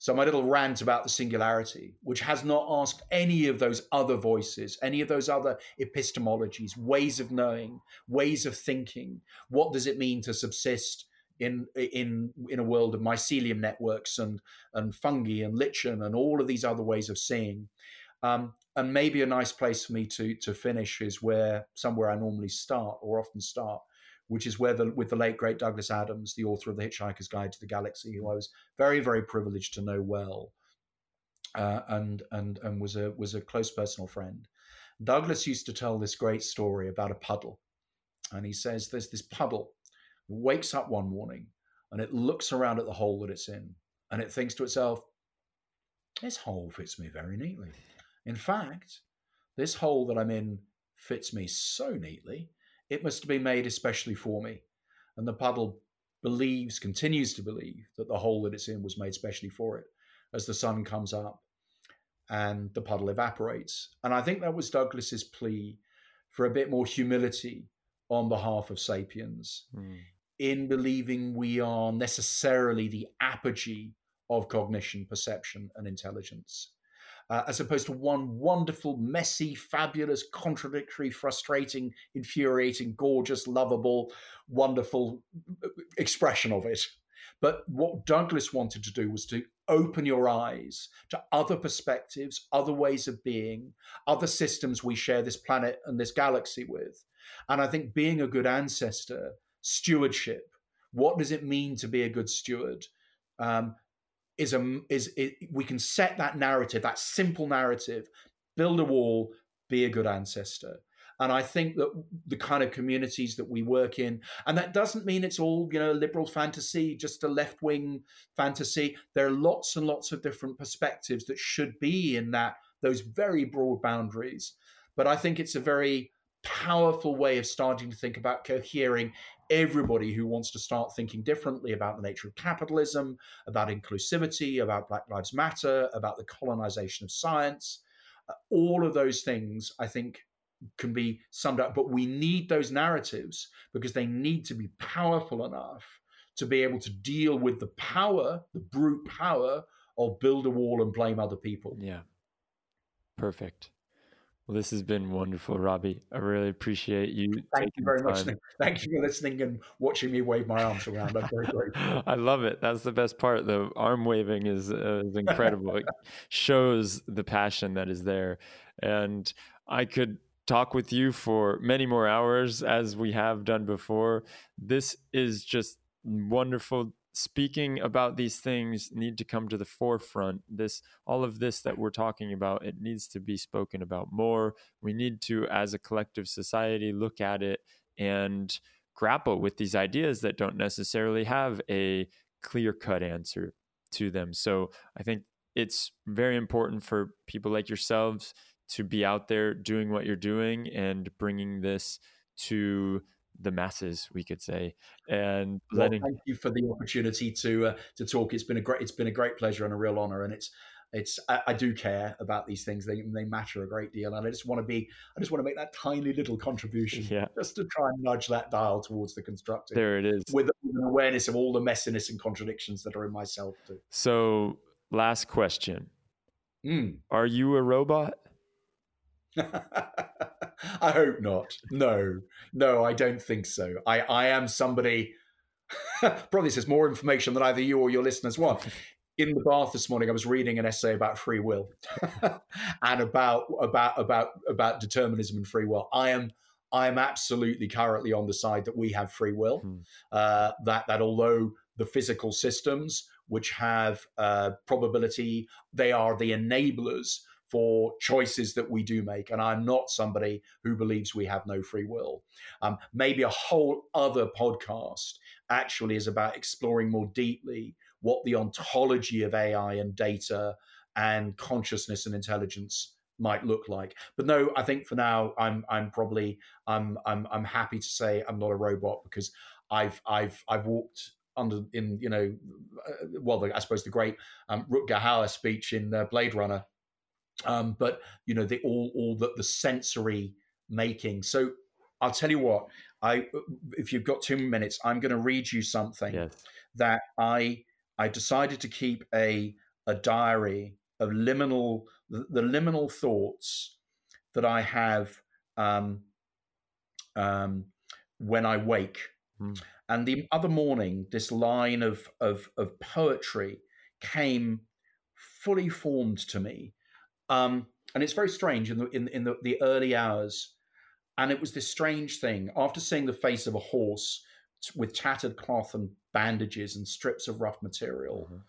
So, my little rant about the singularity, which has not asked any of those other voices, any of those other epistemologies, ways of knowing, ways of thinking. What does it mean to subsist in in in a world of mycelium networks and and fungi and lichen and all of these other ways of seeing? Um, and maybe a nice place for me to to finish is where somewhere I normally start or often start, which is where the with the late great Douglas Adams, the author of The Hitchhiker's Guide to the Galaxy, who I was very very privileged to know well, uh, and and and was a was a close personal friend. Douglas used to tell this great story about a puddle, and he says there's this puddle wakes up one morning and it looks around at the hole that it's in, and it thinks to itself, "This hole fits me very neatly." In fact, this hole that I'm in fits me so neatly, it must have been made especially for me. And the puddle believes, continues to believe, that the hole that it's in was made specially for it as the sun comes up and the puddle evaporates. And I think that was Douglas's plea for a bit more humility on behalf of sapiens mm. in believing we are necessarily the apogee of cognition, perception, and intelligence uh, as opposed to one wonderful, messy, fabulous, contradictory, frustrating, infuriating, gorgeous, lovable, wonderful uh, expression of it. But what Douglas wanted to do was to open your eyes to other perspectives, other ways of being, other systems we share this planet and this galaxy with. And I think being a good ancestor, stewardship, what does it mean to be a good steward? Um, is a is it, we can set that narrative, that simple narrative, build a wall, be a good ancestor. And I think that the kind of communities that we work in, and that doesn't mean it's all, you know, liberal fantasy, just a left wing fantasy. There are lots and lots of different perspectives that should be in that, those very broad boundaries. But I think it's a very powerful way of starting to think about cohering everybody who wants to start thinking differently about the nature of capitalism, about inclusivity, about Black Lives Matter, about the colonization of science. Uh, all of those things, I think, can be summed up. But we need those narratives because they need to be powerful enough to be able to deal with the power, the brute power of build a wall and blame other people. Yeah. Perfect. Well, this has been wonderful, Robbie. I really appreciate you. Thank you very much. Thank you for listening and watching me wave my arms around. I'm very grateful. I love it. That's the best part. The arm waving is, uh, is incredible. it shows the passion that is there. And I could talk with you for many more hours as we have done before. This is just wonderful speaking about these things need to come to the forefront. This all of this that we're talking about it needs to be spoken about more. We need to as a collective society look at it and grapple with these ideas that don't necessarily have a clear cut answer to them. So i think it's very important for people like yourselves to be out there doing what you're doing and bringing this to the masses, we could say, and well, letting. Thank you for the opportunity to uh, to talk. It's been a great it's been a great pleasure and a real honor, and it's it's I, I, do care about these things. They they matter a great deal, and I just want to be I just want to make that tiny little contribution, yeah. just to try and nudge that dial towards the constructive. There it is, with, with an awareness of all the messiness and contradictions that are in myself too. So, last question: mm. Are you a robot? I hope not. No, no, I don't think so. I, I am somebody. probably says more information than either you or your listeners want. In the bath this morning, I was reading an essay about free will and about about about about determinism and free will. I am I am absolutely currently on the side that we have free will. Hmm. Uh, that that although the physical systems which have uh, probability, they are the enablers for choices that we do make. And I'm not somebody who believes we have no free will. Um, maybe a whole other podcast actually is about exploring more deeply what the ontology of AI and data and consciousness and intelligence might look like. But no, I think for now I'm I'm probably I'm I'm I'm happy to say I'm not a robot because I've I've I've walked under in you know uh, well I suppose the great um, Rutger Hauer speech in uh, Blade Runner um, but you know the all all the, the sensory making. So I'll tell you what. I if you've got two minutes, I'm going to read you something yes. that I I decided to keep a a diary of liminal the, the liminal thoughts that I have um, um, when I wake. Mm. And the other morning, this line of, of, of poetry came fully formed to me um, and it's very strange in the in, in the, the early hours. And it was this strange thing. After seeing the face of a horse with tattered cloth and bandages and strips of rough material, mm-hmm.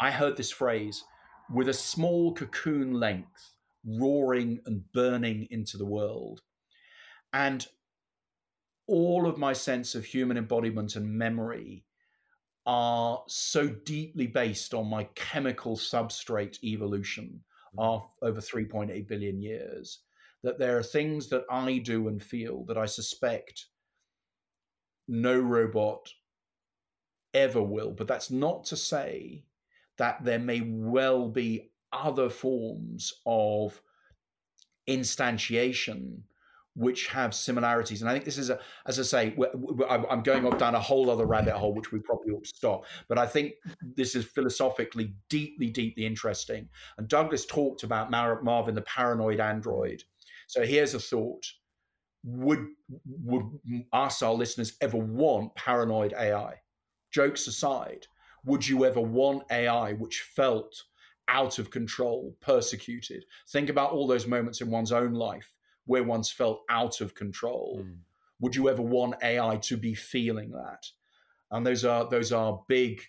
I heard this phrase with a small cocoon length roaring and burning into the world. And all of my sense of human embodiment and memory are so deeply based on my chemical substrate evolution over 3.8 billion years, that there are things that I do and feel that I suspect no robot ever will. But that's not to say that there may well be other forms of instantiation which have similarities. And I think this is a, as I say, I'm going off down a whole other rabbit hole, which we probably ought to stop. But I think this is philosophically deeply, deeply interesting. And Douglas talked about Marvin, the paranoid android. So here's a thought: Would would us, our listeners, ever want paranoid AI? Jokes aside, would you ever want AI which felt out of control, persecuted? Think about all those moments in one's own life where one's felt out of control. Mm. Would you ever want AI to be feeling that? And those are those are big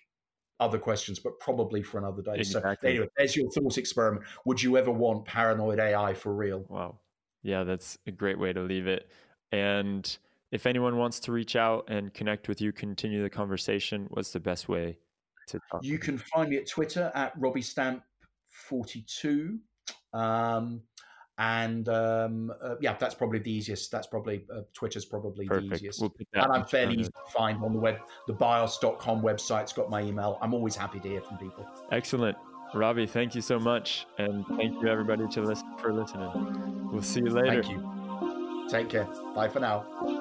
other questions, but probably for another day. Exactly. So anyway, there's your thought experiment. Would you ever want paranoid AI for real? Wow. Yeah, that's a great way to leave it. And if anyone wants to reach out and connect with you, continue the conversation, what's the best way to talk? You can find me at Twitter at Robbie Stamp 42. Um, and um, uh, yeah, that's probably the easiest. That's probably uh, Twitter's probably Perfect. the easiest. We'll and I'm fairly easy to find on the web. The bioss.com website's got my email. I'm always happy to hear from people. Excellent. Robbie, thank you so much. And thank you, everybody, to listen, for listening. We'll see you later. Thank you. Take care. Bye for now.